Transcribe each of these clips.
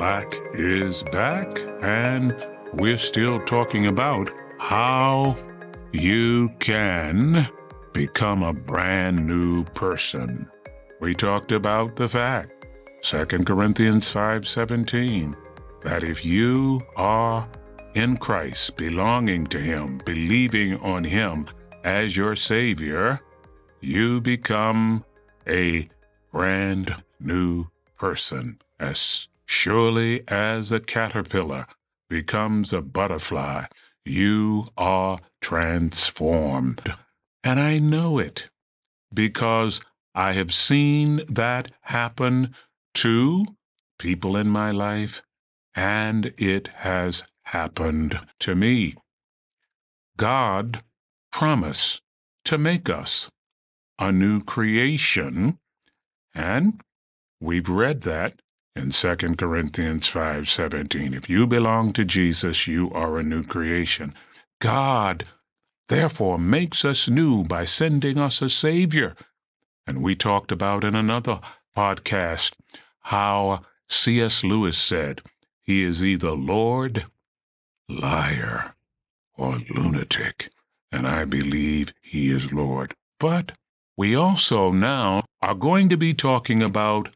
Black is back, and we're still talking about how you can become a brand new person. We talked about the fact, 2 Corinthians 5:17, that if you are in Christ, belonging to him, believing on him as your savior, you become a brand new person as surely as a caterpillar becomes a butterfly, you are transformed. And I know it because I have seen that happen to people in my life, and it has happened to me. God promised to make us a new creation, and we've read that in 2 Corinthians 5:17. If you belong to Jesus, you are a new creation. God therefore makes us new by sending us a savior. And we talked about in another podcast how C.S. Lewis said, he is either Lord, liar, or lunatic, and I believe he is Lord. But we also now are going to be talking about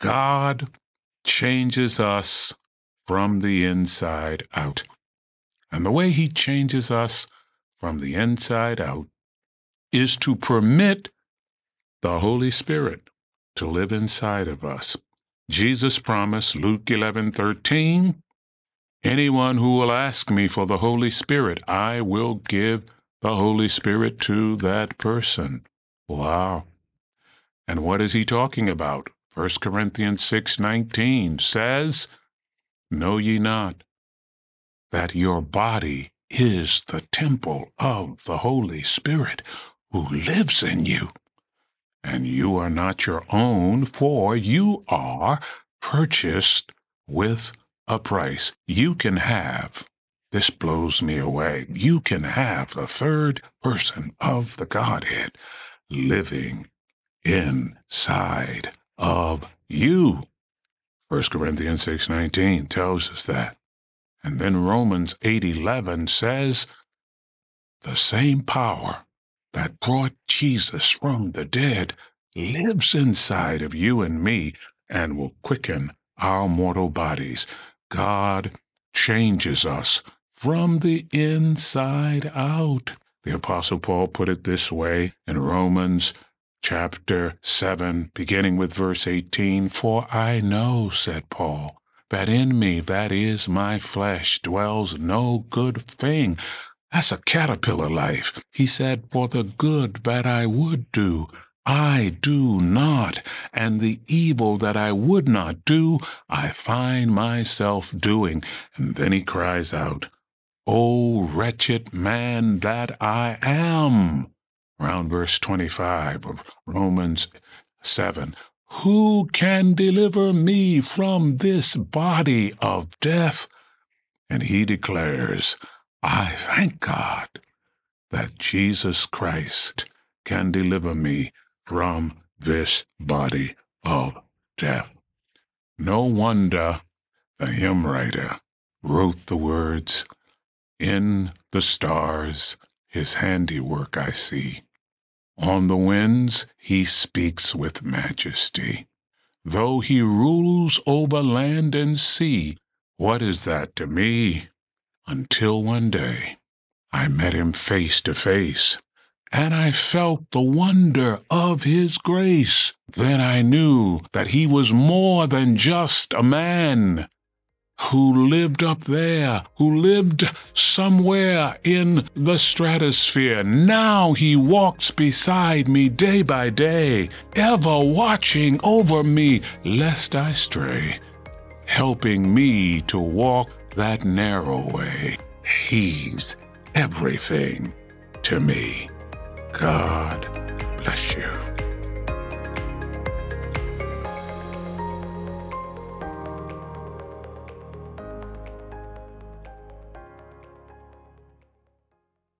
God changes us from the inside out. And the way he changes us from the inside out is to permit the Holy Spirit to live inside of us. Jesus promised, Luke 11 13, anyone who will ask me for the Holy Spirit, I will give the Holy Spirit to that person. Wow. And what is he talking about? 1 Corinthians 6:19 says, Know ye not that your body is the temple of the Holy Spirit who lives in you, and you are not your own, for you are purchased with a price. You can have, this blows me away, you can have the third person of the Godhead living inside of you. 1 Corinthians 6:19 tells us that. And then Romans 8:11 says the same power that brought Jesus from the dead lives inside of you and me and will quicken our mortal bodies. God changes us from the inside out. The Apostle Paul put it this way in Romans chapter 7, beginning with verse 18 For I know, said Paul, that in me, that is my flesh, dwells no good thing. That's a caterpillar life. He said, For the good that I would do, I do not, and the evil that I would not do, I find myself doing. And then he cries out, O wretched man that I am! Around verse 25 of Romans 7. Who can deliver me from this body of death? And he declares, I thank God that Jesus Christ can deliver me from this body of death. No wonder the hymn writer wrote the words, In the stars his handiwork I see. On the winds he speaks with majesty. Though he rules over land and sea, what is that to me? Until one day I met him face to face, and I felt the wonder of his grace. Then I knew that he was more than just a man who lived up there, who lived somewhere in the stratosphere. Now he walks beside me day by day, ever watching over me lest I stray, helping me to walk that narrow way. He's everything to me. God bless you.